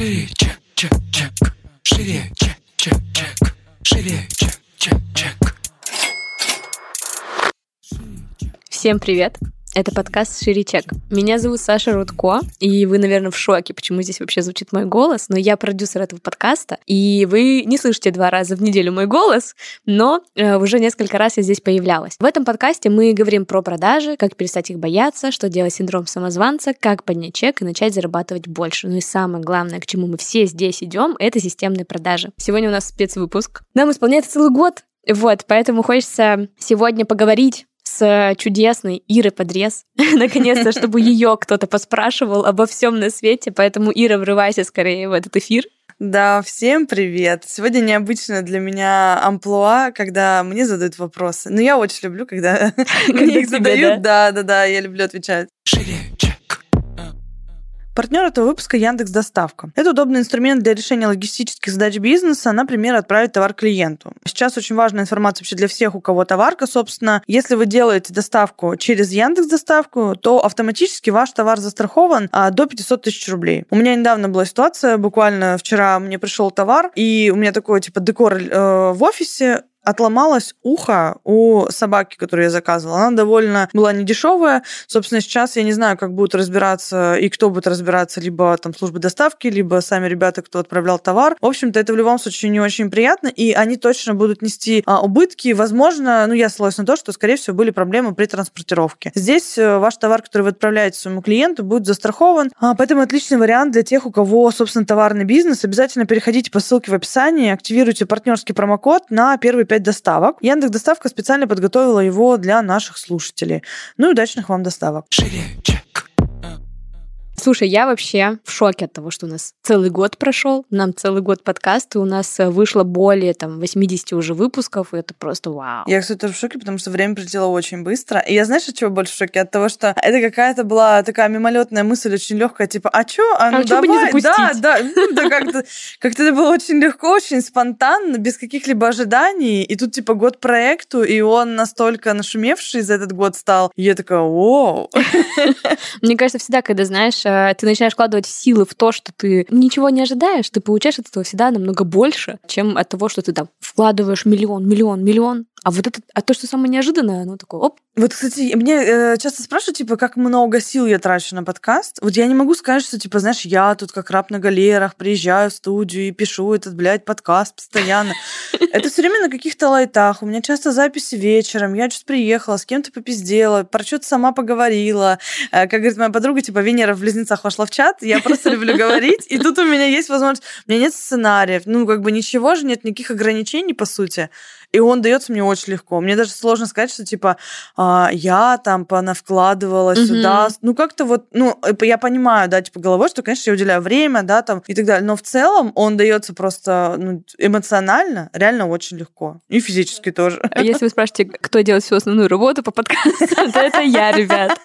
Шире, чек, чек, чек. Шире, чек, чек, чек. Шире, чек, чек, чек. Всем привет! Это подкаст «Ширичек». Меня зовут Саша Рудко, и вы, наверное, в шоке, почему здесь вообще звучит мой голос, но я продюсер этого подкаста, и вы не слышите два раза в неделю мой голос, но э, уже несколько раз я здесь появлялась. В этом подкасте мы говорим про продажи, как перестать их бояться, что делать синдром самозванца, как поднять чек и начать зарабатывать больше. Ну и самое главное, к чему мы все здесь идем, это системные продажи. Сегодня у нас спецвыпуск. Нам исполняется целый год, вот, поэтому хочется сегодня поговорить с чудесной Ирой Подрез. Наконец-то, чтобы ее кто-то поспрашивал обо всем на свете. Поэтому, Ира, врывайся скорее в этот эфир. Да, всем привет. Сегодня необычно для меня амплуа, когда мне задают вопросы. Но я очень люблю, когда мне их задают. Да, да, да, я люблю отвечать. Шире. Партнер этого выпуска Яндекс Доставка. Это удобный инструмент для решения логистических задач бизнеса, например, отправить товар клиенту. Сейчас очень важная информация вообще для всех, у кого товарка, собственно. Если вы делаете доставку через Яндекс Доставку, то автоматически ваш товар застрахован а, до 500 тысяч рублей. У меня недавно была ситуация, буквально вчера мне пришел товар, и у меня такой типа декор э, в офисе, отломалось ухо у собаки, которую я заказывала. Она довольно была недешевая. Собственно, сейчас я не знаю, как будут разбираться и кто будет разбираться, либо там службы доставки, либо сами ребята, кто отправлял товар. В общем-то, это в любом случае не очень приятно, и они точно будут нести а, убытки. Возможно, ну, я ссылаюсь на то, что, скорее всего, были проблемы при транспортировке. Здесь э, ваш товар, который вы отправляете своему клиенту, будет застрахован. А, поэтому отличный вариант для тех, у кого, собственно, товарный бизнес. Обязательно переходите по ссылке в описании, активируйте партнерский промокод на первый 5 доставок. Яндекс Доставка специально подготовила его для наших слушателей. Ну и удачных вам доставок. Шире, чек. Слушай, я вообще в шоке от того, что у нас целый год прошел, нам целый год подкаст, и у нас э, вышло более там 80 уже выпусков, и это просто вау. Я, кстати, тоже в шоке, потому что время прилетело очень быстро. И я, знаешь, от чего больше в шоке? От того, что это какая-то была такая мимолетная мысль, очень легкая, типа, а чё? А, ну а чё бы не давай, да, запустить? да, ну, да как-то, как-то это было очень легко, очень спонтанно, без каких-либо ожиданий. И тут, типа, год проекту, и он настолько нашумевший за этот год стал. И я такая, вау. Мне кажется, всегда, когда, знаешь, ты начинаешь вкладывать силы в то, что ты ничего не ожидаешь, ты получаешь от этого всегда намного больше, чем от того, что ты там вкладываешь миллион, миллион, миллион, а вот это, а то, что самое неожиданное, оно такое, оп, Вот, кстати, мне э, часто спрашивают, типа, как много сил я трачу на подкаст. Вот я не могу сказать, что, типа, знаешь, я тут как раб на галерах приезжаю в студию и пишу этот, блядь, подкаст постоянно. Это все время на каких-то лайтах. У меня часто записи вечером. Я что-то приехала, с кем-то попиздела, про что-то сама поговорила. Э, Как говорит моя подруга, типа, Венера в близнецах вошла в чат. Я просто люблю говорить. И тут у меня есть возможность... У меня нет сценариев. Ну, как бы ничего же, нет никаких ограничений, по сути. И он дается мне очень легко. Мне даже сложно сказать, что типа а, я там понавкладывала Мгм. сюда. Ну, как-то вот, ну, э, я понимаю, да, типа головой, что, конечно, я уделяю время, да, там и так далее. Но в целом он дается просто ну, эмоционально, реально очень легко. И физически тоже. А Если вы спрашиваете, кто делает всю основную работу по подкастам, то это я, ребят.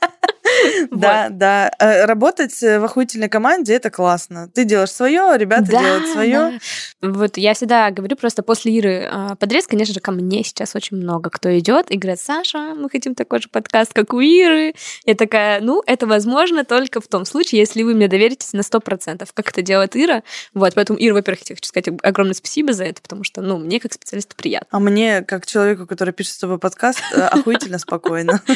Да, да. Э, Работать в охуительной команде это классно. Ты делаешь свое, ребята делают свое. Вот я всегда говорю просто после Иры а, подрез, конечно же, ко мне сейчас очень много кто идет и говорят, Саша, мы хотим такой же подкаст, как у Иры. Я такая, ну, это возможно только в том случае, если вы мне доверитесь на 100%, как это делает Ира. Вот, поэтому, Ира, во-первых, я хочу сказать огромное спасибо за это, потому что, ну, мне как специалисту приятно. А мне, как человеку, который пишет с тобой подкаст, э, охуительно спокойно.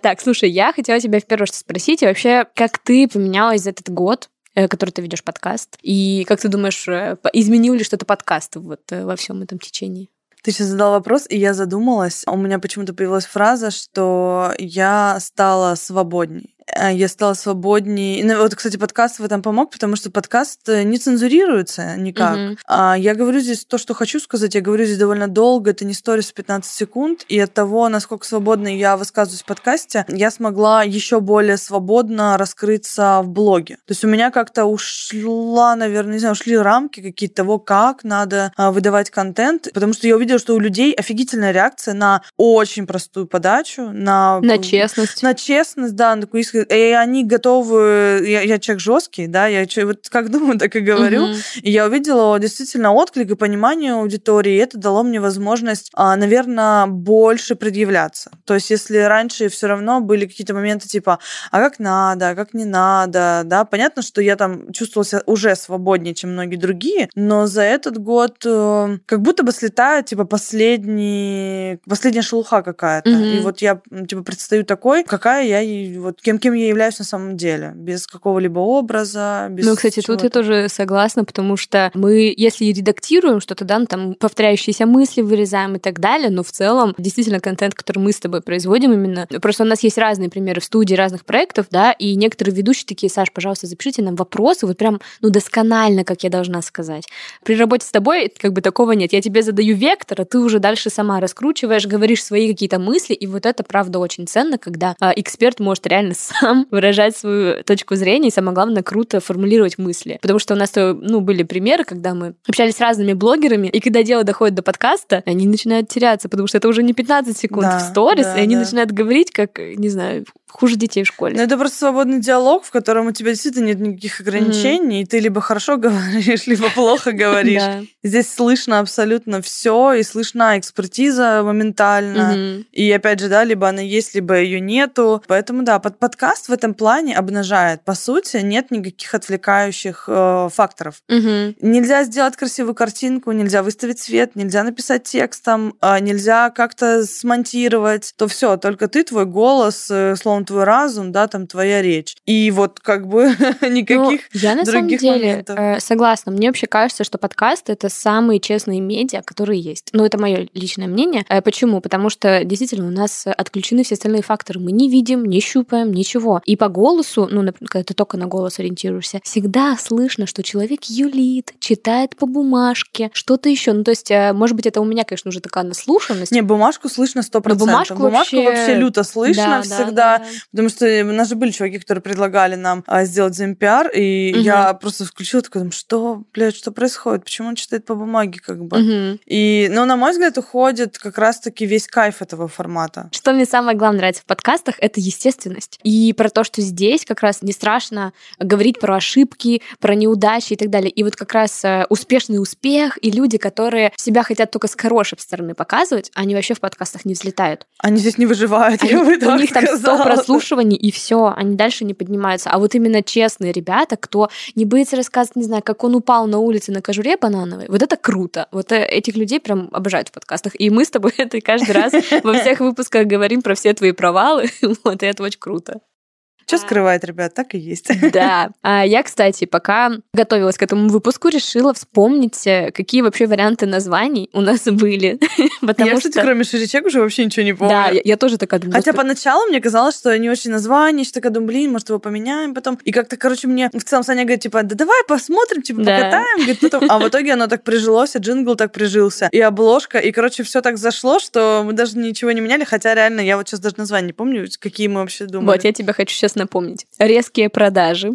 Так, слушай, я хотела тебя в первую очередь спросить, вообще, как ты поменялась за этот год, э, который ты ведешь подкаст, и как ты думаешь, э, изменил ли что-то подкаст вот э, во всем этом течении? Ты сейчас задал вопрос, и я задумалась. У меня почему-то появилась фраза, что я стала свободней. Э, Я стала свободней. Ну, вот, кстати, подкаст в этом помог, потому что подкаст э, не цензурируется никак. Мгм. А я говорю здесь то, что хочу сказать. Я говорю здесь довольно долго. Это не сторис 15 секунд. И от того, насколько свободно я высказываюсь в подкасте, я смогла еще более свободно раскрыться в блоге. То есть у меня как-то ушла, наверное, не знаю, ушли рамки какие-то того, как надо а, выдавать контент. Потому что я увидела, что у людей офигительная реакция на очень простую подачу, на На честность. на честность, да, на такую искренность и они готовы, я, я человек жесткий, да, я вот как думаю, так и говорю, Мгм. и я увидела действительно отклик и понимание аудитории, и это дало мне возможность, наверное, больше предъявляться. То есть если раньше все равно были какие-то моменты типа, а как надо, а как не надо, да, понятно, что я там чувствовала себя уже свободнее, чем многие другие, но за этот год э, как будто бы слетает, типа, последний, последняя шелуха какая-то. Мгм. И вот я, типа, предстаю такой, какая я, и вот кем, кем я являюсь на самом деле, без какого-либо образа, без Ну, кстати, тут я тоже согласна, потому что мы, если редактируем что-то, да, ну, там повторяющиеся мысли вырезаем и так далее, но в целом действительно контент, который мы с тобой производим именно, просто у нас есть разные примеры в студии разных проектов, да, и некоторые ведущие такие, Саш, пожалуйста, запишите нам вопросы, вот прям, ну, досконально, как я должна сказать. При работе с тобой как бы такого нет. Я тебе задаю вектор, а ты уже дальше сама раскручиваешь, говоришь свои какие-то мысли, и вот это, правда, очень ценно, когда а, эксперт может реально сам выражать свою точку зрения, и самое главное, круто формулировать мысли. Потому что у нас, то, ну, были примеры, когда мы общались с разными блогерами, и когда дело доходит до подкаста, они начинают теряться, потому что это уже не 15 секунд Да, в сторис, да, и они да. начинают говорить, как, не знаю, хуже детей в школе. Ну, это просто свободный диалог, в котором у тебя действительно нет никаких ограничений, и ты либо хорошо говоришь, либо плохо говоришь. Да. Здесь слышно абсолютно все, и слышна экспертиза моментально. И опять же, да, либо она есть, либо ее нету. Поэтому да, под подкаст в этом плане обнажает. По сути, нет никаких отвлекающих э, факторов. Мгм. Нельзя сделать красивую картинку, нельзя выставить цвет, нельзя написать текстом, а, нельзя как-то смонтировать. То все, только ты, твой голос, э, словом, твой разум, да, там твоя речь. И вот как бы никаких Ну, я на самом других деле моментов. э, согласна. Мне вообще кажется, что подкаст это самые честные медиа, которые есть. Ну, это мое личное мнение. Э, Почему? Потому что действительно у нас отключены все остальные факторы. Мы не видим, не щупаем, ничего. И по голосу, ну, например, когда ты только на голос ориентируешься, всегда слышно, что человек юлит, читает по бумажке, что-то еще. Ну, то есть, э, может быть, это у меня, конечно, уже такая наслушанность. Не, бумажку слышно сто процентов. бумажку Бумажку вообще- вообще люто слышно Да, да, всегда. да. Потому что у нас же были чуваки, которые предлагали нам а, сделать ZMPR, и Мгм. я просто включила такой, что, блядь, что происходит? Почему он читает по бумаге, как бы? Мгм. И, ну, на мой взгляд, уходит как раз-таки весь кайф этого формата. Что мне самое главное нравится в подкастах, это естественность. И про то, что здесь как раз не страшно говорить про ошибки, про неудачи и так далее. И вот как раз э, успешный успех и люди, которые себя хотят только с хорошей стороны показывать, они вообще в подкастах не взлетают. Они здесь не выживают, Они- я бы у так них там 100 сказала. прослушиваний, и все, они дальше не поднимаются. А вот именно честные ребята, кто не боится рассказывать, не знаю, как он упал на улице на кожуре банановой, вот это круто. Вот э, этих людей прям обожают в подкастах. И мы с тобой это каждый раз во всех выпусках говорим про все твои провалы. Вот, и это очень круто. Что скрывает, ребят, так и есть. Да. А я, кстати, пока готовилась к этому выпуску, решила вспомнить, э, какие вообще варианты названий у нас были. Потому Я, что... кстати, кроме шишечек уже вообще ничего не помню. Да, я, я тоже такая думаю. Хотя «Господи, поначалу мне казалось, что не очень название, что такая думаю, блин, может, его поменяем потом. И как-то, короче, мне в целом Саня говорит, типа, да давай посмотрим, типа, Да. покатаем. Говорит, потом... А в итоге оно так прижилось, и джингл так прижился, и обложка, и, короче, все так зашло, что мы даже ничего не меняли, хотя реально я вот сейчас даже название не помню, какие мы вообще думали. Вот, я тебе хочу сейчас напомнить. Резкие продажи.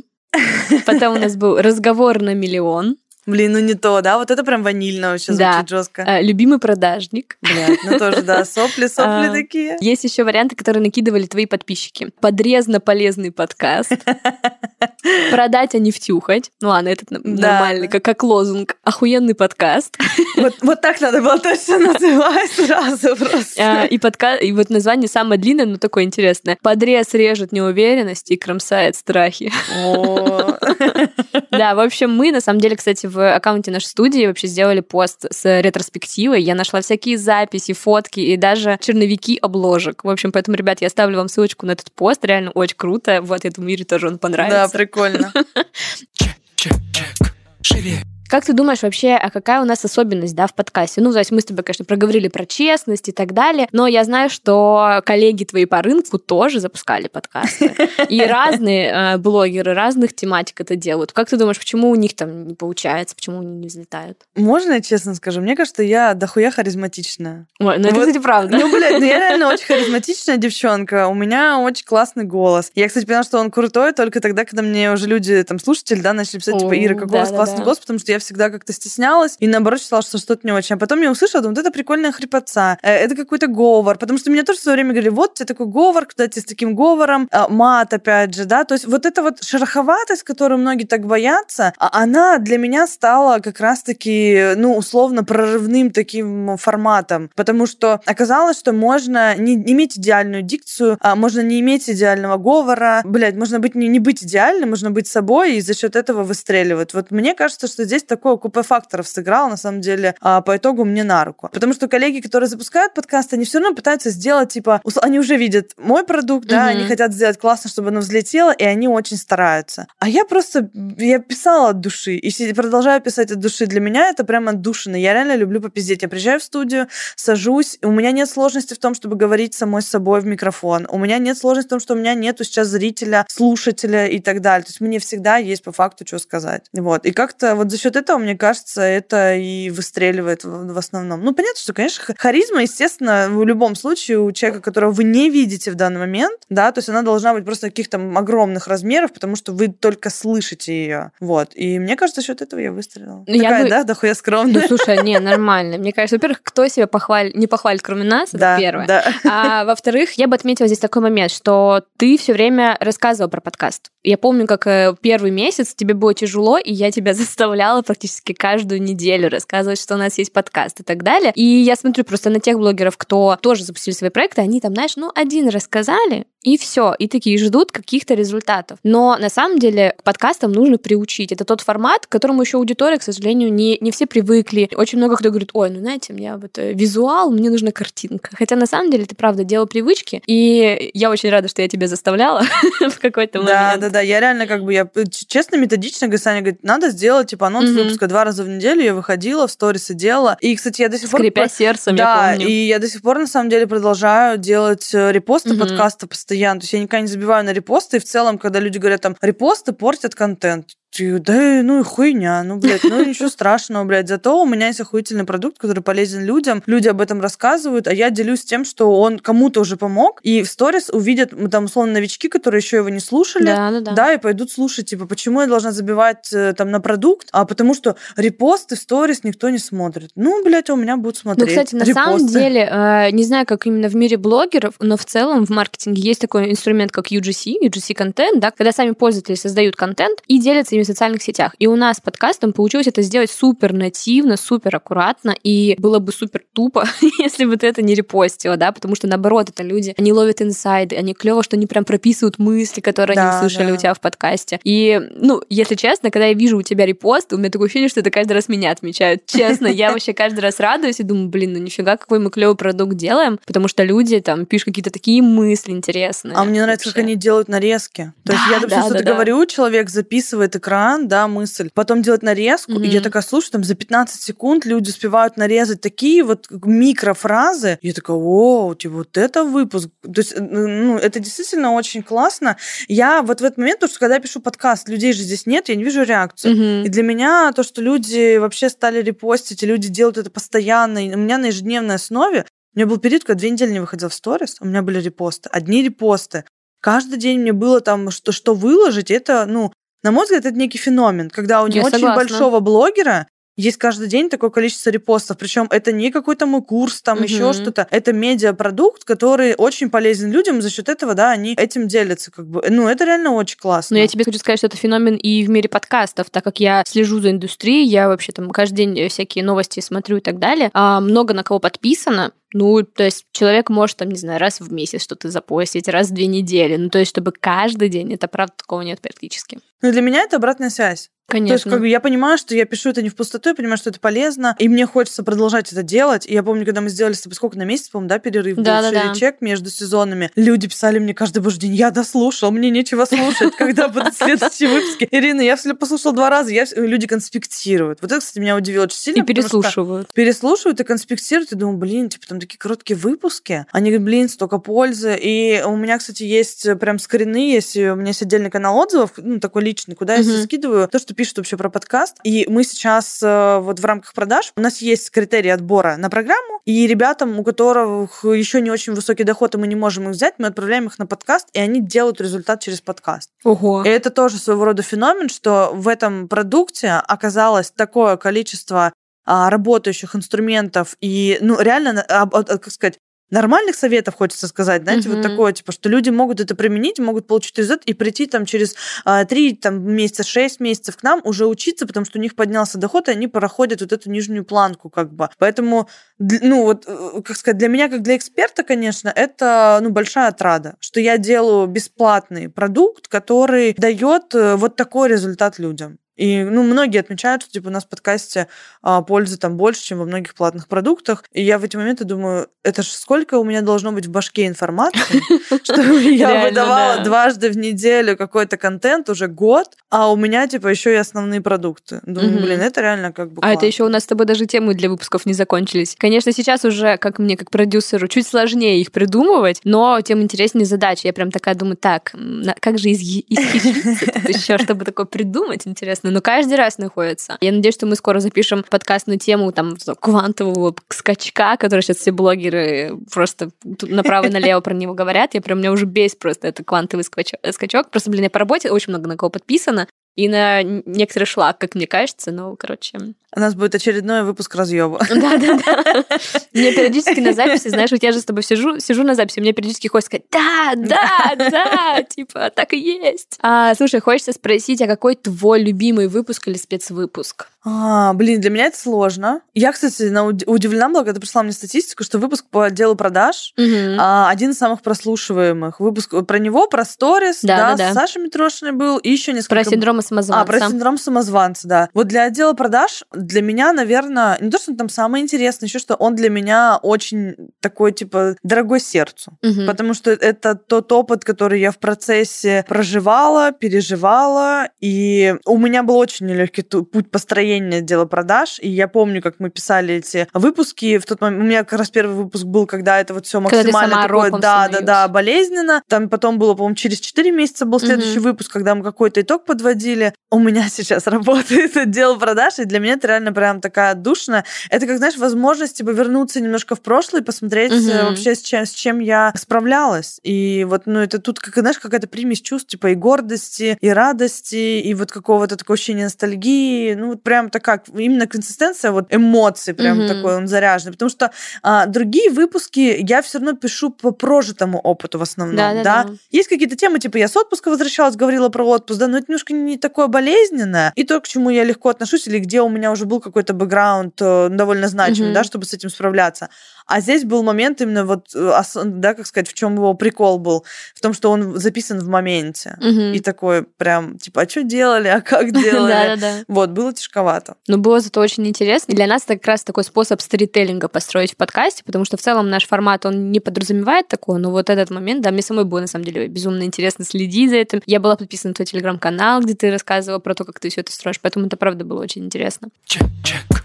Потом у нас был разговор на миллион. Блин, ну не то, да? Вот это прям ванильно вообще Да. звучит жестко. А, Любимый продажник. Блядь, ну тоже, да, сопли, сопли А, такие. Есть еще варианты, которые накидывали твои подписчики. Подрезно полезный подкаст. Продать, а не втюхать. Ну ладно, этот Да, нормальный, как, как лозунг. Охуенный подкаст. Вот, вот так надо было точно называть сразу просто. А, И, подка... и вот название самое длинное, но такое интересное. Подрез режет неуверенность и кромсает страхи. Да, в общем, мы, на самом деле, кстати, в аккаунте нашей студии вообще сделали пост с ретроспективой. Я нашла всякие записи, фотки и даже черновики обложек. В общем, поэтому, ребят, я оставлю вам ссылочку на этот пост. Реально очень круто. Вот, я думаю, Ире тоже он Да, понравится. прикольно. чек, чек, чек, шире, Как ты думаешь вообще, а какая у нас особенность, да, в подкасте? Ну, то есть мы с тобой, конечно, проговорили про честность и так далее, но я знаю, что коллеги твои по рынку тоже запускали подкасты. И разные э, блогеры разных тематик это делают. Как ты думаешь, почему у них там не получается, почему они не взлетают? Можно я честно скажу? Мне кажется, я дохуя харизматичная. Ой, ну это, Вот, кстати, правда. Ну, блядь, ну я реально очень харизматичная девчонка. У меня очень классный голос. Я, кстати, поняла, что он крутой только тогда, когда мне уже люди, там, слушатели, да, начали писать, типа, Ира, какой у вас классный голос, потому что я всегда как-то стеснялась и, наоборот, считала, что что-то не очень. А потом я услышала, думаю, вот это прикольная хрипотца, э, это какой-то говор, потому что меня тоже в свое время говорили, вот тебе такой говор, кстати, с таким говором, а, мат, опять же, да, то есть вот эта вот шероховатость, которую многие так боятся, а она для меня стала как раз-таки, ну, условно, прорывным таким форматом, потому что оказалось, что можно не иметь идеальную дикцию, а можно не иметь идеального говора, блядь, можно быть не, не быть идеальным, можно быть собой и за счет этого выстреливать. Вот мне кажется, что здесь такое купе факторов сыграл, на самом деле, а, по итогу мне на руку. Потому что коллеги, которые запускают подкасты, они все равно пытаются сделать, типа, они уже видят мой продукт, да, они хотят сделать классно, чтобы оно взлетело, и они очень стараются. А я просто, я писала от души, и продолжаю писать от души. Для меня это прямо отдушина. Я реально люблю попиздеть. Я приезжаю в студию, сажусь, у меня нет сложности в том, чтобы говорить самой с собой в микрофон. У меня нет сложности в том, что у меня нету сейчас зрителя, слушателя и так далее. То есть мне всегда есть по факту что сказать. Вот. И как-то вот за счет этого, мне кажется, это и выстреливает в, в основном. Ну, понятно, что, конечно, харизма, естественно, в любом случае у человека, которого вы не видите в данный момент, да, то есть она должна быть просто каких-то огромных размеров, потому что вы только слышите ее. Вот. И мне кажется, за счет этого я выстрелила. Ну, Такая, бы... да, дохуя скромная. Ну, слушай, не, нормально. Мне кажется, во-первых, кто себя похвалит, не похвалит, кроме нас, да, это первое. Да. А во-вторых, я бы отметила здесь такой момент, что ты все время рассказывал про подкаст. Я помню, как э, первый месяц тебе было тяжело, и я тебя заставляла практически каждую неделю рассказывать, что у нас есть подкаст и так далее. И я смотрю просто на тех блогеров, кто тоже запустили свои проекты, они там, знаешь, ну, один рассказали, и все, и такие ждут каких-то результатов. Но на самом деле к подкастам нужно приучить. Это тот формат, к которому еще аудитория, к сожалению, не, не все привыкли. Очень много кто говорит, ой, ну знаете, мне вот э, визуал, мне нужна картинка. Хотя на самом деле это правда дело привычки, и я очень рада, что я тебя заставляла в какой-то момент. Да, да, да, я реально как бы, я честно, методично, Саня говорит, надо сделать типа анонс выпуска два раза в неделю, я выходила, в сторисы делала. И, кстати, я до сих пор... Скрипя сердцем, да, я помню. и я до сих пор, на самом деле, продолжаю делать э, репосты подкаста постоянно. То есть я никогда не забиваю на репосты. И в целом, когда люди говорят там, репосты портят контент да, ну и хуйня, ну, блядь, ну ничего страшного, блядь. Зато у меня есть охуительный продукт, который полезен людям. Люди об этом рассказывают, а я делюсь тем, что он кому-то уже помог. И в сторис увидят, там, условно, новички, которые еще его не слушали. Да, да, да. Да, и пойдут слушать, типа, почему я должна забивать э, там на продукт, а потому что репосты в сторис никто не смотрит. Ну, блядь, а у меня будут ну, смотреть. Ну, кстати, на репосты. самом деле, э, не знаю, как именно в мире блогеров, но в целом в маркетинге есть такой инструмент, как UGC, UGC контент, да, когда сами пользователи создают контент и делятся им социальных сетях. И у нас с подкастом получилось это сделать супер нативно, супер аккуратно, и было бы супер тупо, если бы ты это не репостила, да, потому что наоборот, это люди, они ловят инсайды, они клево, что они прям прописывают мысли, которые да, они услышали да. у тебя в подкасте. И, ну, если честно, когда я вижу у тебя репост, у меня такое ощущение, что это каждый раз меня отмечают. Честно, я вообще каждый раз радуюсь и думаю, блин, ну нифига, какой мы клевый продукт делаем, потому что люди там пишут какие-то такие мысли интересные. А мне нравится, как они делают нарезки. То есть я, допустим, что-то говорю, человек записывает экран, да, мысль, потом делать нарезку, mm-hmm. и я такая слушаю, там за 15 секунд люди успевают нарезать такие вот микрофразы. Я такая, о, типа, вот это выпуск. То есть, ну, это действительно очень классно. Я вот в этот момент, потому что когда я пишу подкаст, людей же здесь нет, я не вижу реакцию. Mm-hmm. И для меня то, что люди вообще стали репостить, и люди делают это постоянно, и у меня на ежедневной основе, у меня был период, когда две недели не выходил в сторис, у меня были репосты, одни репосты. Каждый день мне было там, что, что выложить, это, ну, на мой взгляд, это некий феномен, когда у не очень согласна. большого блогера есть каждый день такое количество репостов. Причем это не какой-то мой курс, там угу. еще что-то. Это медиапродукт, который очень полезен людям. За счет этого, да, они этим делятся. Как бы. Ну, это реально очень классно. Но я тебе хочу сказать, что это феномен и в мире подкастов, так как я слежу за индустрией, я вообще там каждый день всякие новости смотрю и так далее. А много на кого подписано. Ну, то есть человек может, там, не знаю, раз в месяц что-то запостить, раз в две недели. Ну, то есть, чтобы каждый день, это правда такого нет практически. Ну, для меня это обратная связь. Конечно. То есть, как бы я понимаю, что я пишу это не в пустоту, я понимаю, что это полезно, и мне хочется продолжать это делать. И я помню, когда мы сделали с тобой сколько на месяц, по-моему, да, перерыв да, был, да, чек между сезонами. Люди писали мне каждый божий день, я дослушал, мне нечего слушать, когда будут следующие выпуски. Ирина, я все послушал два раза, я люди конспектируют. Вот это, кстати, меня удивило очень сильно. И переслушивают. Переслушивают и конспектируют, и думаю, блин, типа там такие короткие выпуски. Они говорят, блин, столько пользы. И у меня, кстати, есть прям скрины, есть, у меня есть отдельный канал отзывов, ну, такой личный, куда я скидываю то, что пишут вообще про подкаст. И мы сейчас э, вот в рамках продаж, у нас есть критерии отбора на программу, и ребятам, у которых еще не очень высокий доход, и мы не можем их взять, мы отправляем их на подкаст, и они делают результат через подкаст. Ого. И это тоже своего рода феномен, что в этом продукте оказалось такое количество а, работающих инструментов и, ну, реально, как сказать, нормальных советов, хочется сказать, знаете, mm-hmm. вот такое, типа, что люди могут это применить, могут получить результат и прийти там через а, 3 там, месяца, 6 месяцев к нам уже учиться, потому что у них поднялся доход, и они проходят вот эту нижнюю планку, как бы. Поэтому, ну, вот, э, как сказать, для меня, как для эксперта, конечно, это, ну, большая отрада, что я делаю бесплатный продукт, который дает э, вот такой результат людям. И, ну, многие отмечают, что, типа, у нас в подкасте а, пользы там больше, чем во многих платных продуктах. И я в эти моменты думаю, это же сколько у меня должно быть в башке информации, чтобы я выдавала дважды в неделю какой-то контент уже год, а у меня, типа, еще и основные продукты. Думаю, блин, это реально как бы А это еще у нас с тобой даже темы для выпусков не закончились. Конечно, сейчас уже, как мне, как продюсеру, чуть сложнее их придумывать, но тем интереснее задача. Я прям такая думаю, так, как же исхитриться еще, чтобы такое придумать, интересно интересно, но каждый раз находится. Я надеюсь, что мы скоро запишем подкастную тему там квантового скачка, который сейчас все блогеры просто направо и налево про него говорят. Я прям, меня уже бесит просто это квантовый скачок. Просто, блин, я по работе очень много на кого подписано, и на некоторый шлак, как мне кажется. Ну, короче, у нас будет очередной выпуск разъеба. Да-да-да. Мне периодически на записи, знаешь, вот я же с тобой сижу, сижу на записи, мне периодически хочется сказать, да, да, да, типа, так и есть. А, слушай, хочется спросить, а какой твой любимый выпуск или спецвыпуск? А, блин, для меня это сложно. Я, кстати, удивлена была, когда ты прислала мне статистику, что выпуск по отделу продаж угу. а, один из самых прослушиваемых. Выпуск про него, про сторис, да, да, да, да. Саша Митрошиной был, и еще несколько... Про синдром самозванца. А, про синдром самозванца, да. Вот для отдела продаж для меня, наверное, не то, что он там самое интересное, еще что он для меня очень такой, типа, дорогой сердцу. Угу. Потому что это тот опыт, который я в процессе проживала, переживала, и у меня был очень нелегкий путь построения дела продаж, и я помню, как мы писали эти выпуски в тот момент. У меня как раз первый выпуск был, когда это вот все максимально такое, да, да, да, болезненно. Там потом было, по-моему, через 4 месяца был следующий угу. выпуск, когда мы какой-то итог подводили выглядели у меня сейчас работает отдел продаж, и для меня это реально прям такая душная. Это как, знаешь, возможность типа вернуться немножко в прошлое и посмотреть угу. вообще, с чем, с чем я справлялась. И вот, ну, это тут, как, знаешь, какая-то примесь чувств, типа и гордости, и радости, и вот какого-то такого ощущения ностальгии. Ну, вот прям такая, именно консистенция вот эмоций прям угу. такой, он заряженный. Потому что а, другие выпуски я все равно пишу по прожитому опыту в основном, да? да, да? да. Есть какие-то темы, типа я с отпуска возвращалась, говорила про отпуск, да, но это немножко не такое болезненное, и то, к чему я легко отношусь, или где у меня уже был какой-то бэкграунд э, довольно значимый, mm-hmm. да, чтобы с этим справляться. А здесь был момент именно вот, э, да, как сказать, в чем его прикол был, в том, что он записан в моменте. Mm-hmm. И такой прям, типа, а что делали, а как делали? Да-да-да. Вот, было тяжковато. Но было зато очень интересно. И для нас это как раз такой способ сторителлинга построить в подкасте, потому что в целом наш формат, он не подразумевает такое, но вот этот момент, да, мне самой было, на самом деле, безумно интересно следить за этим. Я была подписана на твой телеграм-канал, где ты рассказывала про то, как ты все это строишь, поэтому это правда было очень интересно. Check, check.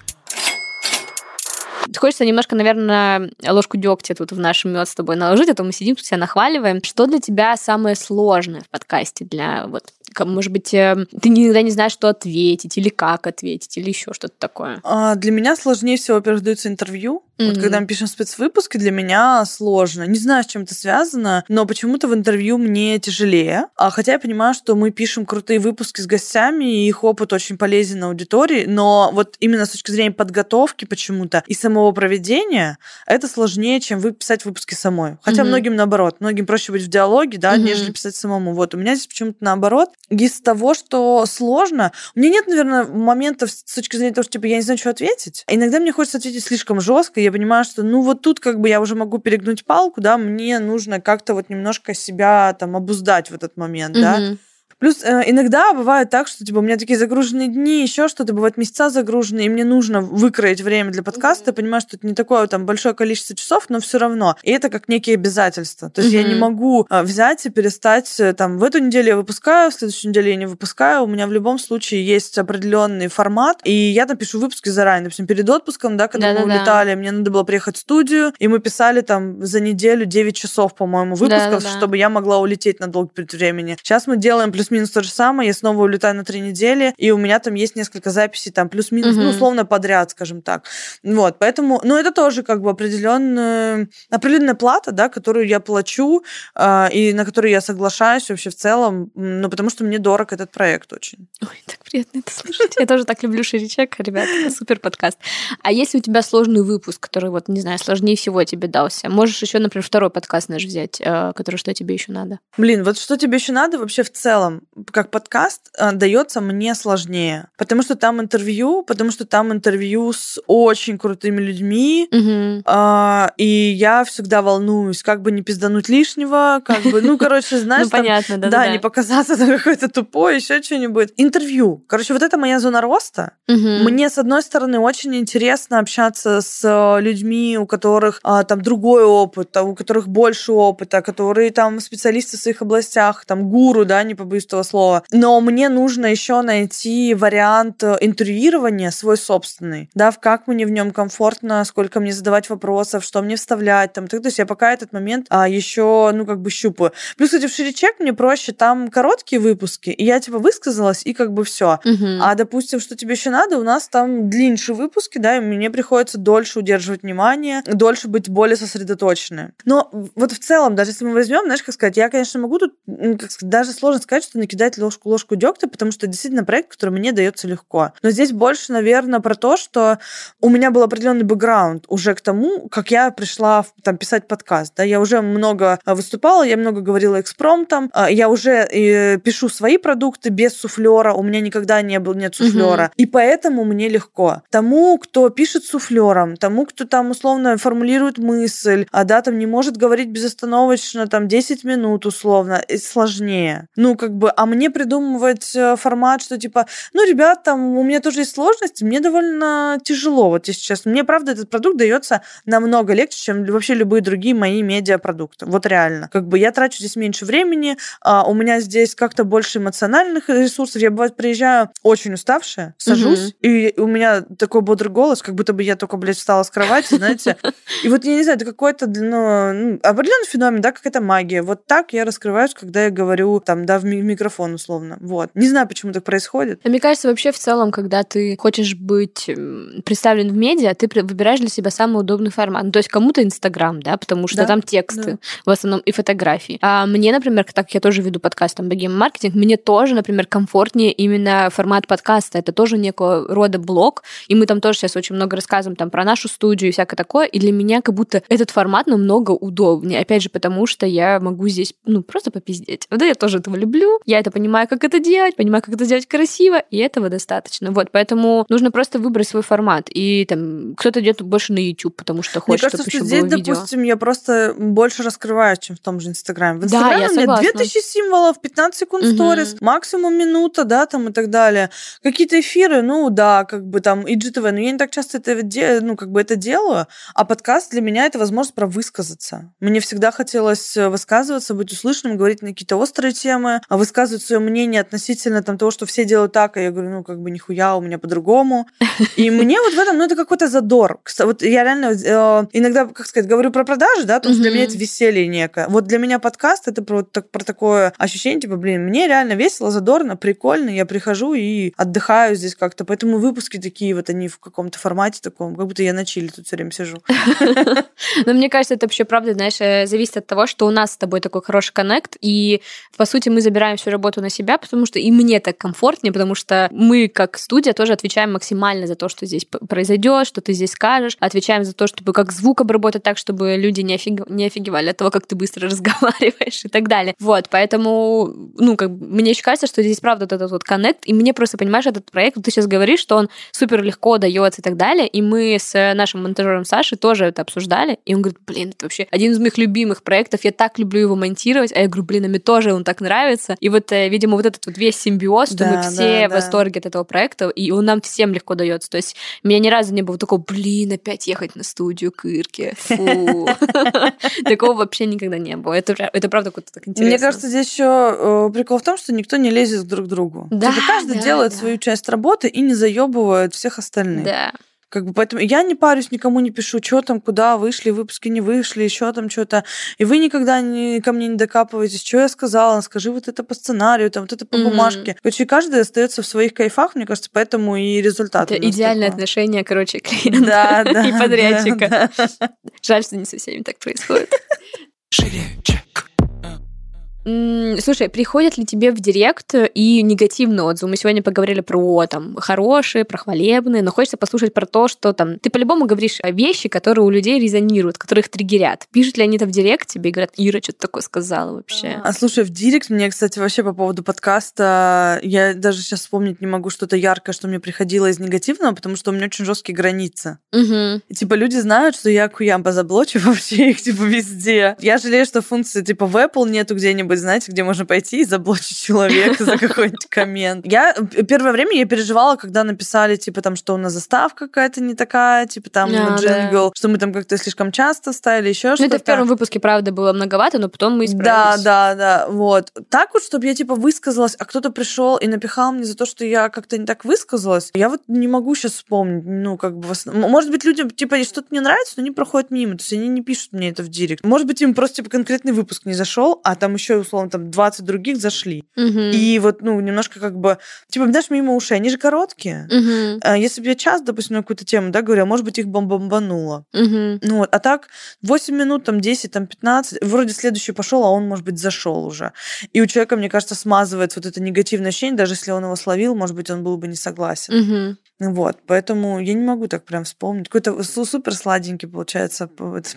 Хочется немножко, наверное, ложку дегтя тут в нашем мед с тобой наложить, а то мы сидим, себя нахваливаем. Что для тебя самое сложное в подкасте для вот может быть, э, ты никогда не знаешь, что ответить, или как ответить, или еще что-то такое? А, для меня сложнее всего, во-первых, дается интервью. Mm-hmm. Вот когда мы пишем спецвыпуски, для меня сложно. Не знаю, с чем это связано, но почему-то в интервью мне тяжелее. А, хотя я понимаю, что мы пишем крутые выпуски с гостями, и их опыт очень полезен аудитории, но вот именно с точки зрения подготовки почему-то и самого проведения, это сложнее, чем вы писать выпуски самой. Хотя mm-hmm. многим наоборот. Многим проще быть в диалоге, да, mm-hmm. нежели писать самому. Вот у меня здесь почему-то наоборот из того, что сложно. У меня нет, наверное, моментов с точки зрения того, что типа я не знаю, что ответить. Иногда мне хочется ответить слишком жестко. Я понимаю, что ну вот тут как бы я уже могу перегнуть палку, да, мне нужно как-то вот немножко себя там обуздать в этот момент, mm-hmm. да. Плюс э, иногда бывает так, что типа у меня такие загруженные дни, еще что-то, бывает месяца загруженные, и мне нужно выкроить время для подкаста. Mm-hmm. Я понимаю, что это не такое там большое количество часов, но все равно. И это как некие обязательства. То есть mm-hmm. я не могу э, взять и перестать э, там в эту неделю я выпускаю, в следующую неделю я не выпускаю. У меня в любом случае есть определенный формат, и я там пишу выпуски заранее. Допустим, перед отпуском, да, когда Да-да-да. мы улетали, мне надо было приехать в студию, и мы писали там за неделю 9 часов, по-моему, выпусков, Да-да-да. чтобы я могла улететь на долгий период времени. Сейчас мы делаем плюс плюс-минус то же самое, я снова улетаю на три недели, и у меня там есть несколько записей, там плюс-минус, ну, Мгм. условно подряд, скажем так. Вот, поэтому, ну, это тоже как бы определенная, определенная плата, да, которую я плачу, а, и на которую я соглашаюсь вообще в целом, ну, потому что мне дорог этот проект очень. Ой, так приятно это слышать. Я тоже так люблю ширичек, ребят. Супер подкаст. А если у тебя сложный выпуск, который, вот, не знаю, сложнее всего тебе дался, можешь еще, например, второй подкаст наш взять, э, который «Что тебе еще надо?» Блин, вот что тебе еще надо вообще в целом, как подкаст, а, дается мне сложнее, потому что там интервью, потому что там интервью с очень крутыми людьми, Мгм. а, и я всегда волнуюсь, как бы не пиздануть лишнего, как бы, ну, короче, знаешь, Ну, понятно, да. да, не показаться там какой-то тупой, еще что-нибудь. Интервью. Короче, вот это моя зона роста. Мне, с одной стороны, очень интересно общаться с э, людьми, у которых а, там другой опыт, а, у которых больше опыта, которые там специалисты в своих областях, там гуру, да, не побоюсь этого слова. Но мне нужно еще найти вариант э, интервьюирования свой собственный, да, в как мне в нем комфортно, сколько мне задавать вопросов, что мне вставлять, там, так, то есть я пока этот момент а, еще, ну, как бы щупаю. Плюс, кстати, в Ширичек мне проще, там короткие выпуски, и я, типа, высказалась, и как бы все. Мгм. А, допустим, что тебе еще надо, у нас там длиннее выпуски, да, и мне приходится дольше удерживать внимание, дольше быть более сосредоточенной. Но вот в целом, даже если мы возьмем, знаешь, как сказать, я, конечно, могу тут, как сказать, даже сложно сказать, что накидать ложку ложку дегтя, потому что это действительно проект, который мне дается легко. Но здесь больше, наверное, про то, что у меня был определенный бэкграунд уже к тому, как я пришла там писать подкаст. Да, я уже много а, выступала, я много говорила экспромтом, а, я уже э, пишу свои продукты без суфлера, у меня никогда не было нет суфлера, и поэтому мне легко. Тому, кто пишет суфлером, тому, кто там условно формулирует мысль, а да, там не может говорить безостановочно там 10 минут условно, и сложнее. Ну, как бы, а мне придумывать э, формат, что типа, ну, ребят, там у меня тоже есть сложности, мне довольно тяжело, вот если честно. Мне, правда, этот продукт дается намного легче, чем вообще любые другие мои медиапродукты. Вот реально. Как бы я трачу здесь меньше времени, а, у меня здесь как-то больше эмоциональных ресурсов. Я, бывает, приезжаю очень уставшая, сажусь, и у меня такой бодрый голос, как будто бы я только, блядь, встала с кровати, знаете. И вот, я не знаю, это какой-то, ну, определенный феномен, да, какая-то магия. Вот так я раскрываюсь, когда я говорю, там, да, в ми- микрофон условно. Вот. Не знаю, почему так происходит. А Мне кажется, вообще в целом, когда ты хочешь быть представлен в медиа, ты выбираешь для себя самый удобный формат. Ну, то есть кому-то Инстаграм, да, потому что Да, там тексты да. в основном и фотографии. А мне, например, так как я тоже веду подкаст там Богем Маркетинг, мне тоже, например, комфортнее именно формат подкаста. Это тоже некого рода блог, и мы там тоже сейчас очень много рассказываем там про нашу студию и всякое такое, и для меня как будто этот формат намного удобнее. Опять же, потому что я могу здесь, ну, просто попиздеть. Вот я тоже этого люблю, я это понимаю, как это делать, понимаю, как это делать красиво, и этого достаточно. Вот, поэтому нужно просто выбрать свой формат. И там кто-то идет больше на YouTube, потому что Мне хочет, кажется, чтобы что здесь, видео. допустим, я просто больше раскрываюсь, чем в том же Инстаграме. В Да, Инстаграме я у меня согласна. 2000 символов, 15 секунд сторис, максимум минута, да, там и так далее. Какие-то эфиры, ну да, как бы там IGTV, но я не так часто это, ну, как бы это делаю, а подкаст для меня это возможность про высказаться. Мне всегда хотелось э, высказываться, быть услышанным, говорить на какие-то острые темы, а высказывать свое мнение относительно там, того, что все делают так, а я говорю, ну, как бы нихуя, у меня по-другому. И мне вот в этом, ну, это какой-то задор. Вот я реально э, иногда, как сказать, говорю про продажи, да, то есть для меня это веселье некое. Вот для меня подкаст это про, так- про такое ощущение, типа, блин, мне реально весело, задорно, прикольно, я прихожу и отдыхаю здесь как-то. Поэтому выпуски такие вот, они в каком-то формате таком, как будто я на чили тут все время сижу. Но мне кажется, это вообще правда, знаешь, э, зависит от того, что у нас с тобой такой хороший коннект, и, по сути, мы забираем всю работу на себя, потому что и мне так комфортнее, потому что мы, как студия, тоже отвечаем максимально за то, что здесь произойдет, что ты здесь скажешь, отвечаем за то, чтобы как звук обработать так, чтобы люди не, офиг- не офигевали от того, как ты быстро разговариваешь и так далее. Вот, поэтому, ну, как мне еще кажется, что здесь правда вот этот вот коннект, и мне просто, понимаешь, этот проект, ты сейчас говоришь, что он супер легко дается и так далее, и мы с нашим монтажером Сашей тоже это обсуждали, и он говорит, блин, это вообще один из моих любимых проектов, я так люблю его монтировать, а я говорю, блин, а мне тоже он так нравится, и вот, э, видимо, вот этот вот весь симбиоз, что мы Да, все да, в да. восторге от этого проекта, и он нам всем легко дается, то есть меня ни разу не было такого, блин, опять ехать на студию к Ирке, фу. Такого вообще никогда не было, это пра- это правда круто так интересно. Мне кажется, здесь еще прикол в том, что никто не лезет друг к другу. Да, Типа каждый да, делает да. свою часть работы и не заебывает всех остальных. Да. Как бы поэтому я не парюсь, никому не пишу, что там, куда вышли, выпуски не вышли, еще там что-то. И вы никогда не, ко мне не докапываетесь, что я сказала, скажи вот это по сценарию, там вот это по Мгм. бумажке. Короче, каждый остается в своих кайфах, мне кажется, поэтому и результат. Это идеальное такой. отношение, короче, клиента Да, да, и подрядчика. да, да. Жаль, что не со всеми так происходит. шире Слушай, приходят ли тебе в директ и негативные отзывы? Мы сегодня поговорили про там хорошие, про хвалебные, но хочется послушать про то, что там ты по-любому говоришь о вещи, которые у людей резонируют, которые их триггерят. Пишут ли они это в директ тебе и говорят, Ира, что-то такое сказала вообще? А слушай, в Директ мне, кстати, вообще по поводу подкаста, я даже сейчас вспомнить не могу что-то яркое, что мне приходило из негативного, потому что у меня очень жесткие границы. Мгм. И, типа, люди знают, что я куямба заблочу вообще их, типа, везде. Я жалею, что функции, типа, в Apple нету где-нибудь, знаете, где можно пойти и заблочить человека за какой-нибудь коммент. Я э, первое время я переживала, когда написали, типа, там, что у нас заставка какая-то не такая, типа, там, А, джингл, что мы там как-то слишком часто ставили, еще Ну, что-то. это в первом выпуске, правда, было многовато, но потом мы Да, исправились. да, да, вот. Так вот, чтобы я, типа, высказалась, а кто-то пришел и напихал мне за то, что я как-то не так высказалась, я вот не могу сейчас вспомнить, ну, как бы, может быть, людям, типа, что-то не нравится, но они проходят мимо, то есть они не пишут мне это в директ. Может быть, им просто, типа, конкретный выпуск не зашел, а там еще, условно, там 20 других зашли. Мгм. И вот, ну, немножко как бы, типа, знаешь, мимо ушей, они же короткие. А Если бы я час, допустим, на какую-то тему, да, говорю, а может быть, их бомбануло. Мгм. Ну вот, а так 8 минут, там 10, там 15, вроде следующий пошел, а он, может быть, зашел уже. И у человека, мне кажется, смазывает вот это негативное ощущение, даже если он его словил, может быть, он был бы не согласен. Мгм. Вот, поэтому я не могу так прям вспомнить. Какой-то су- супер сладенький получается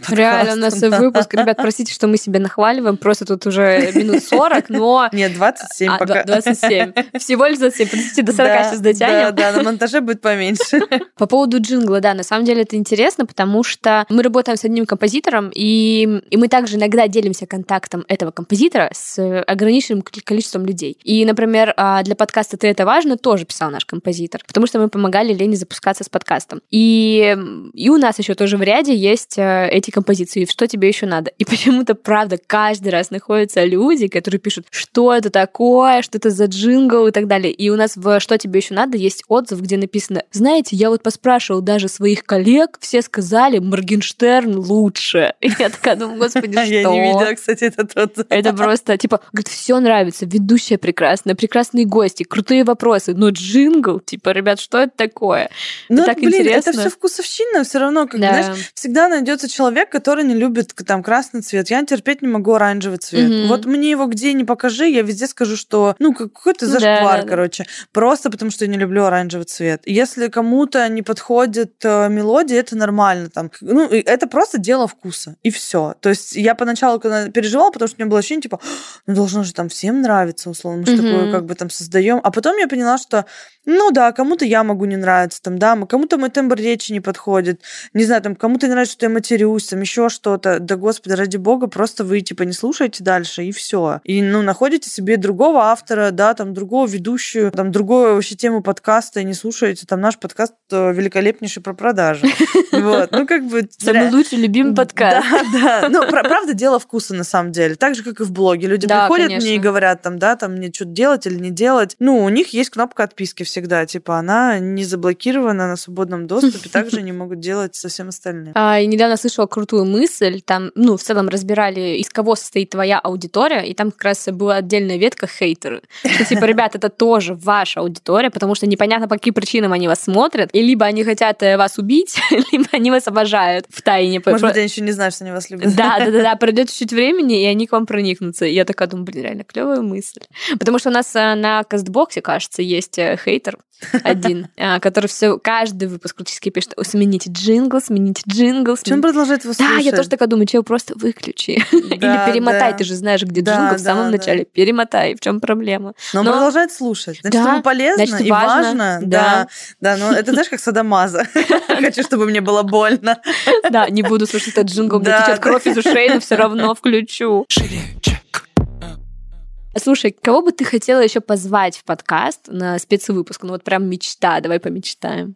Реально, у нас да. выпуск. Ребят, простите, что мы себя нахваливаем. Просто тут уже минут 40, но... Нет, 27 А, пока. два- 27. Всего лишь 27. Подождите, до 40 Да, сейчас дотянем. Да, да, на монтаже будет поменьше. По поводу джингла, да, на самом деле это интересно, потому что мы работаем с одним композитором, и, и мы также иногда делимся контактом этого композитора с ограниченным количеством людей. И, например, а, для подкаста «Ты это важно» тоже писал наш композитор, потому что мы помогали Лене запускаться с подкастом. И, и у нас еще тоже в ряде есть э, эти композиции. Что тебе еще надо? И почему-то, правда, каждый раз находятся люди, которые пишут, что это такое, что это за джингл и так далее. И у нас в «Что тебе еще надо» есть отзыв, где написано, знаете, я вот поспрашивал даже своих коллег, все сказали, Моргенштерн лучше. И я такая думаю, господи, что? Я не видела, кстати, это тот. Это просто, типа, говорит, все нравится, ведущая прекрасная, прекрасные гости, крутые вопросы, но джингл, типа, ребят, что это такое? Ну, так блин, интересно. это все вкусовщина, все равно, как, Да. знаешь, всегда найдется человек, который не любит там красный цвет. Я терпеть не могу оранжевый цвет. Мгм. Вот мне его где не покажи, я везде скажу, что ну как- какой-то Ну зашквар, да, короче. Просто потому что я не люблю оранжевый цвет. Если кому-то не подходит э, мелодия, это нормально. Там. Ну, это просто дело вкуса. И все. То есть я поначалу, когда переживала, потому что у меня было ощущение, типа, ну должно же там всем нравиться, условно, мы же такое как бы там создаем. А потом я поняла, что ну да, кому-то я могу не нравиться, там, да, кому-то мой тембр речи не подходит, не знаю, там, кому-то не нравится, что я матерюсь, там, еще что-то. Да, господи, ради бога, просто вы, типа, не слушаете дальше, и все. И, ну, находите себе другого автора, да, там, другого ведущую, там, другую вообще тему подкаста, и не слушаете, там, наш подкаст э, великолепнейший про продажи. Вот, ну, как бы... Самый лучший, любимый подкаст. Да, да. Ну, пра- правда, дело вкуса, на самом деле. Так же, как и в блоге. Люди приходят мне и говорят, там, да, там, мне что-то делать или не делать. Ну, у них есть кнопка отписки всегда. Типа, она не заблокирована на свободном доступе. Также они могут делать со всем остальным. А, и недавно слышала крутую мысль, там, ну, в целом разбирали, из кого состоит твоя аудитория, и там как раз была отдельная ветка хейтеры. Что, типа, ребят, это тоже ваша аудитория, потому что непонятно, по каким причинам они вас смотрят, и либо они хотят э, вас убить, либо они вас обожают в тайне. Может быть, они еще не знают, что они вас любят. Да, да, да, да, пройдет чуть-чуть времени, и они к вам проникнутся. И я такая думаю, блин, реально клевая мысль. Потому что у нас э, на кастбоксе, кажется, есть э, хейтер один, э, который все каждый выпуск практически пишет: «О, смените джингл, смените джингл. Чем смените». продолжает его Да, я слушать? тоже такая думаю, чего просто выключи. Или Да, перемотай, да. ты же знаешь, где Да, джингл в самом да. начале. Перемотай, в чем проблема? Но он Но- продолжает слушать. Значит, Да, ему полезно значит, и важно. важно. Да. Да. Но это знаешь, как садомазо. Хочу, чтобы мне было больно. Да, не буду слушать этот джингл, мне Да, течет кровь из ушей, но все равно включу. шире. Слушай, кого бы ты хотела еще позвать в подкаст на спецвыпуск? Ну вот прям мечта, давай помечтаем.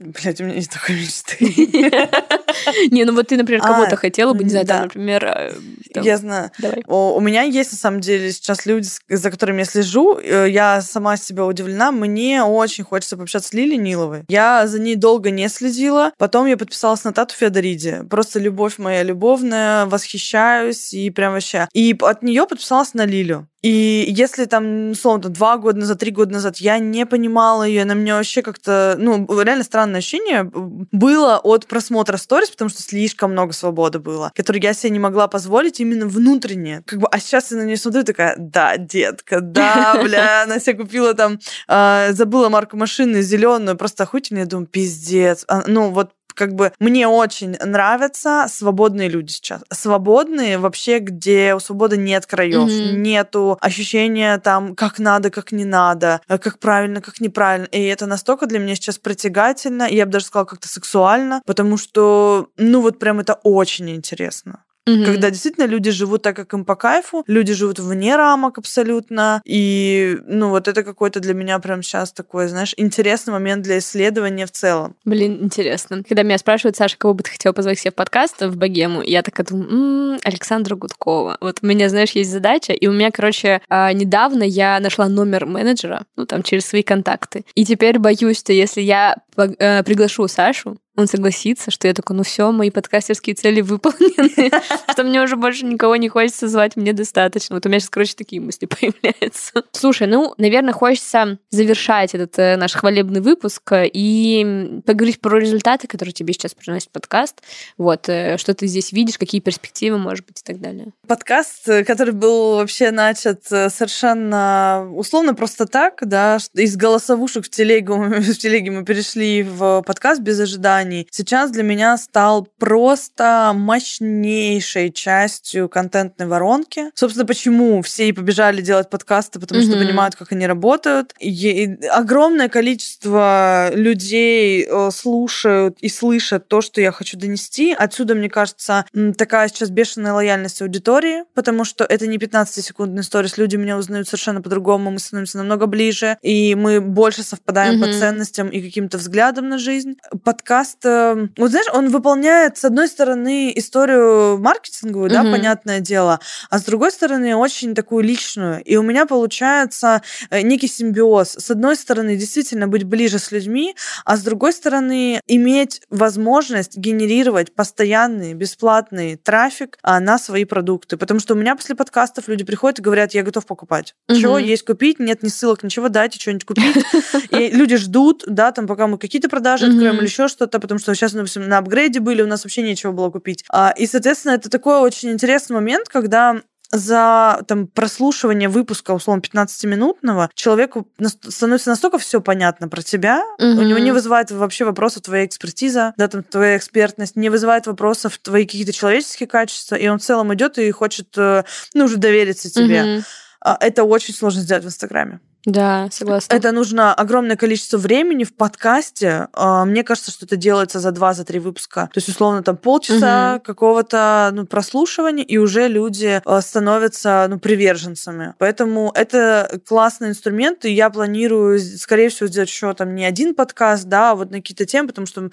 Блять, у меня нет такой мечты. Не, ну вот ты, например, кого-то А, хотела бы, не знаю, там, например... э, Я знаю. У меня есть, на самом деле, сейчас люди, за которыми я слежу. Э, Я сама себя удивлена. Мне очень хочется пообщаться с Лилией Ниловой. Я за ней долго не следила. Потом я подписалась на Тату Феодориди. Просто любовь моя любовная, восхищаюсь и прям вообще. И от нее подписалась на Лилю. И если там, условно, два года назад, три года назад я не понимала ее, она мне вообще как-то, ну, реально странное ощущение было от просмотра сторис, потому что слишком много свободы было, которую я себе не могла позволить именно внутренне. Как бы, а сейчас я на нее смотрю такая, да, детка, да, бля, она себе купила там, а, забыла марку машины зеленую, просто охуительно, я думаю, пиздец. А, Ну, вот как бы мне очень нравятся свободные люди сейчас. Свободные вообще, где у свободы нет краев, Мгм. нету ощущения там, как надо, как не надо, э, как правильно, как неправильно. И это настолько для меня сейчас притягательно, и я бы даже сказала как-то сексуально, потому что, ну вот прям это очень интересно. Мгм. Когда действительно люди живут так, как им по кайфу, люди живут вне рамок абсолютно. И, ну, вот это какой-то для меня прям сейчас такой, знаешь, интересный момент для исследования в целом. Блин, интересно. Когда меня спрашивают, Саша, кого бы ты хотела позвать себе в подкаст в богему, я такая думаю, «М, Александра Гудкова. Вот у меня, знаешь, есть задача, и у меня, короче, а, недавно я нашла номер менеджера, ну, там, через свои контакты. И теперь боюсь, что если я э, приглашу Сашу, он согласится, что я такой, ну все, мои подкастерские цели выполнены, что мне уже больше никого не хочется звать, мне достаточно. Вот у меня сейчас, короче, такие мысли появляются. Слушай, ну, наверное, хочется завершать этот э, наш хвалебный выпуск и поговорить про результаты, которые тебе сейчас приносит подкаст. Вот, э, что ты здесь видишь, какие перспективы, может быть, и так далее. Подкаст, э, который был вообще начат совершенно условно просто так, да, из голосовушек в телегу, в телеге мы перешли в подкаст без ожиданий. Сейчас для меня стал просто мощнейшей частью контентной воронки. Собственно, почему все и побежали делать подкасты, потому что Мгм. понимают, как они работают. И огромное количество людей э, слушают и слышат то, что я хочу донести. Отсюда, мне кажется, такая сейчас бешеная лояльность аудитории, потому что это не 15-секундный сторис. Люди меня узнают совершенно по-другому, мы становимся намного ближе, и мы больше совпадаем по Мгм. ценностям и каким-то взглядам на жизнь. Подкаст, э, вот знаешь, он выполняет, с одной стороны, историю маркетинговую, да, Мгм. понятное дело, а с другой стороны, очень такую личную. И у меня получается э, некий симбиоз. С одной стороны, действительно быть ближе с людьми, а с другой стороны, иметь возможность генерировать постоянный бесплатный трафик а, на свои продукты. Потому что у меня после подкастов люди приходят и говорят, я готов покупать. Чего Мгм. есть купить? Нет ни ссылок, ничего, дайте что-нибудь купить. И люди ждут, да, там, пока мы какие-то продажи откроем или еще что-то, потому что сейчас, допустим, на апгрейде были, у нас вообще нечего было купить. А, И, соответственно, это такой очень интересный момент, когда за там, прослушивание выпуска, условно, 15-минутного, человеку становится настолько все понятно про тебя, у него не вызывает вообще вопросов твоя экспертиза, да, там, твоя экспертность, не вызывает вопросов твои какие-то человеческие качества, и он в целом идет и хочет, э, ну, уже довериться тебе. А Это очень сложно сделать в Инстаграме. Да, согласна. Это нужно огромное количество времени в подкасте. А, Мне кажется, что это делается за два, за три выпуска. То есть, условно, там полчаса Мгм. какого-то ну, прослушивания, и уже люди а, становятся ну, приверженцами. Поэтому это классный инструмент, и я планирую, скорее всего, сделать еще там не один подкаст, да, а вот на какие-то темы, потому что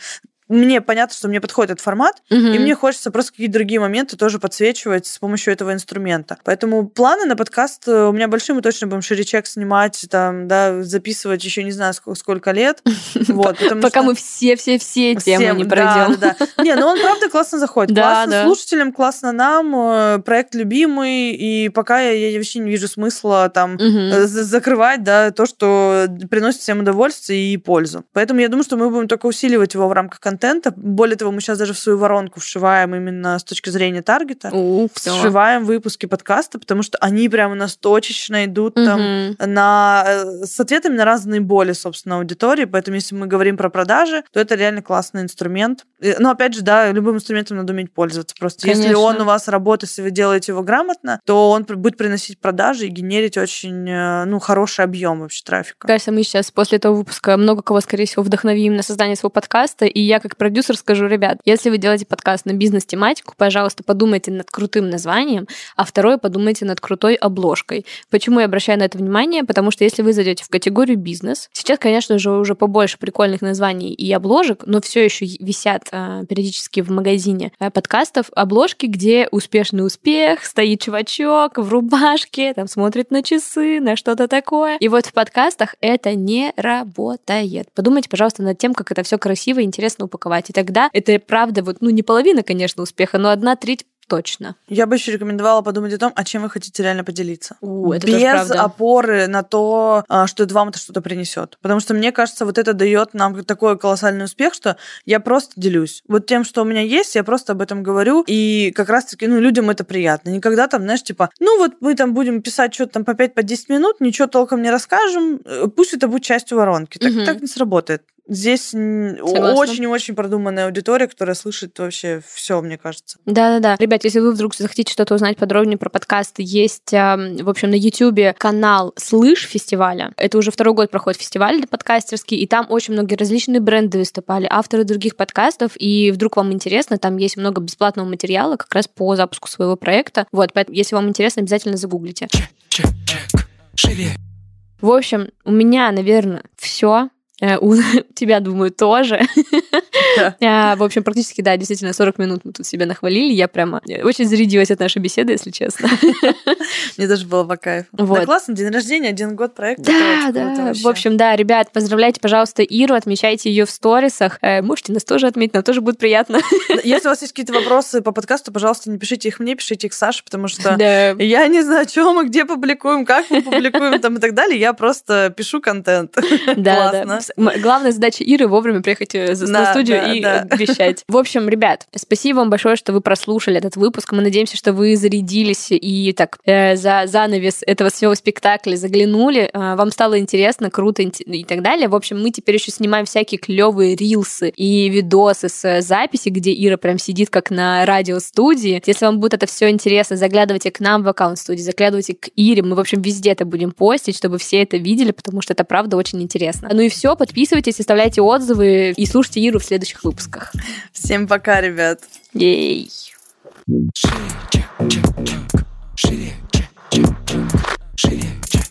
мне понятно, что мне подходит этот формат, и Мгм. мне хочется просто какие-то другие моменты тоже подсвечивать с помощью этого инструмента. Поэтому планы на подкаст э, у меня большие, мы точно будем ширичек снимать, там, да, записывать еще не знаю сколько, сколько лет. Вот, Пока что- мы все-все-все темы Всем, не пройдем. да, да. Не, ну он правда классно заходит. Да, классно да. слушателям, классно нам, э, проект любимый, и пока я, я вообще не вижу смысла там э, за- закрывать, да, то, что приносит всем удовольствие и пользу. Поэтому я думаю, что мы будем только усиливать его в рамках контента. Более того, мы сейчас даже в свою воронку вшиваем именно с точки зрения таргета. Ух, всё. Сшиваем выпуски подкаста, потому что они прямо у нас точечно идут там Мгм. на, э, с ответами на разные боли, собственно, аудитории. Поэтому, если мы говорим про продажи, то это реально классный инструмент. Но опять же, да, любым инструментом надо уметь пользоваться. Просто если Конечно. он у вас работает, если вы делаете его грамотно, то он будет приносить продажи и генерить очень э, ну, хороший объем вообще трафика. Кажется, мы сейчас после этого выпуска много кого, скорее всего, вдохновим на создание своего подкаста. И я как продюсер скажу, ребят, если вы делаете подкаст на бизнес-тематику, пожалуйста, подумайте над крутым названием, а второе, подумайте над крутой обложкой. Почему я обращаю на это внимание? Потому что если вы зайдете в категорию бизнес, сейчас, конечно же, уже побольше прикольных названий и обложек, но все еще висят э, периодически в магазине э, подкастов обложки, где успешный успех, стоит чувачок в рубашке, там смотрит на часы, на что-то такое. И вот в подкастах это не работает. Подумайте, пожалуйста, над тем, как это все красиво и интересно упаковать. И тогда это правда вот, ну, не половина, конечно, успеха, но одна треть точно. Я бы еще рекомендовала подумать о том, о чем вы хотите реально поделиться. У, это Без опоры на то, а, что это вам это что-то принесет. Потому что мне кажется, вот это дает нам такой колоссальный успех, что я просто делюсь. Вот тем, что у меня есть, я просто об этом говорю. И как раз-таки, ну, людям это приятно. Никогда там, знаешь, типа, ну вот мы там будем писать что-то там по 5-10 по минут, ничего толком не расскажем, э, пусть это будет частью воронки. Так, угу. так не сработает. Здесь очень-очень продуманная аудитория, которая слышит вообще все, мне кажется. Да-да-да. Ребят, если вы вдруг захотите что-то узнать подробнее про подкасты, есть, в общем, на YouTube канал «Слышь» фестиваля. Это уже второй год проходит фестиваль подкастерский, и там очень многие различные бренды выступали, авторы других подкастов, и вдруг вам интересно, там есть много бесплатного материала как раз по запуску своего проекта. Вот, поэтому, если вам интересно, обязательно загуглите. Чек, чек, чек. В общем, у меня, наверное, все. Э, у тебя, думаю, тоже. Да. В общем, практически, да, действительно, 40 минут мы тут себя нахвалили. Я прямо очень зарядилась от нашей беседы, если честно. Мне даже было по кайфу. Вот. Да классно, день рождения, один год проекта. Да, да. В общем, да, ребят, поздравляйте, пожалуйста, Иру, отмечайте ее в сторисах. Э, можете нас тоже отметить, нам тоже будет приятно. Если у вас есть какие-то вопросы по подкасту, пожалуйста, не пишите их мне, пишите их Саше, потому что я не знаю, что мы где публикуем, как мы публикуем там и так далее. Я просто пишу контент. Да, Классно. Главная задача Иры вовремя приехать э, на студию и да. вещать. В общем, ребят, спасибо вам большое, что вы прослушали этот выпуск. Мы надеемся, что вы зарядились и так э, за занавес этого всего спектакля заглянули. Э, вам стало интересно, круто и так далее. В общем, мы теперь еще снимаем всякие клевые рилсы и видосы с записи, где Ира прям сидит как на радиостудии. Если вам будет это все интересно, заглядывайте к нам в аккаунт студии, заглядывайте к Ире. Мы, в общем, везде это будем постить, чтобы все это видели, потому что это правда очень интересно. Ну и все, подписывайтесь, оставляйте отзывы и слушайте Иру в следующих выпусках. Всем пока, ребят. Ей. Шире, чек.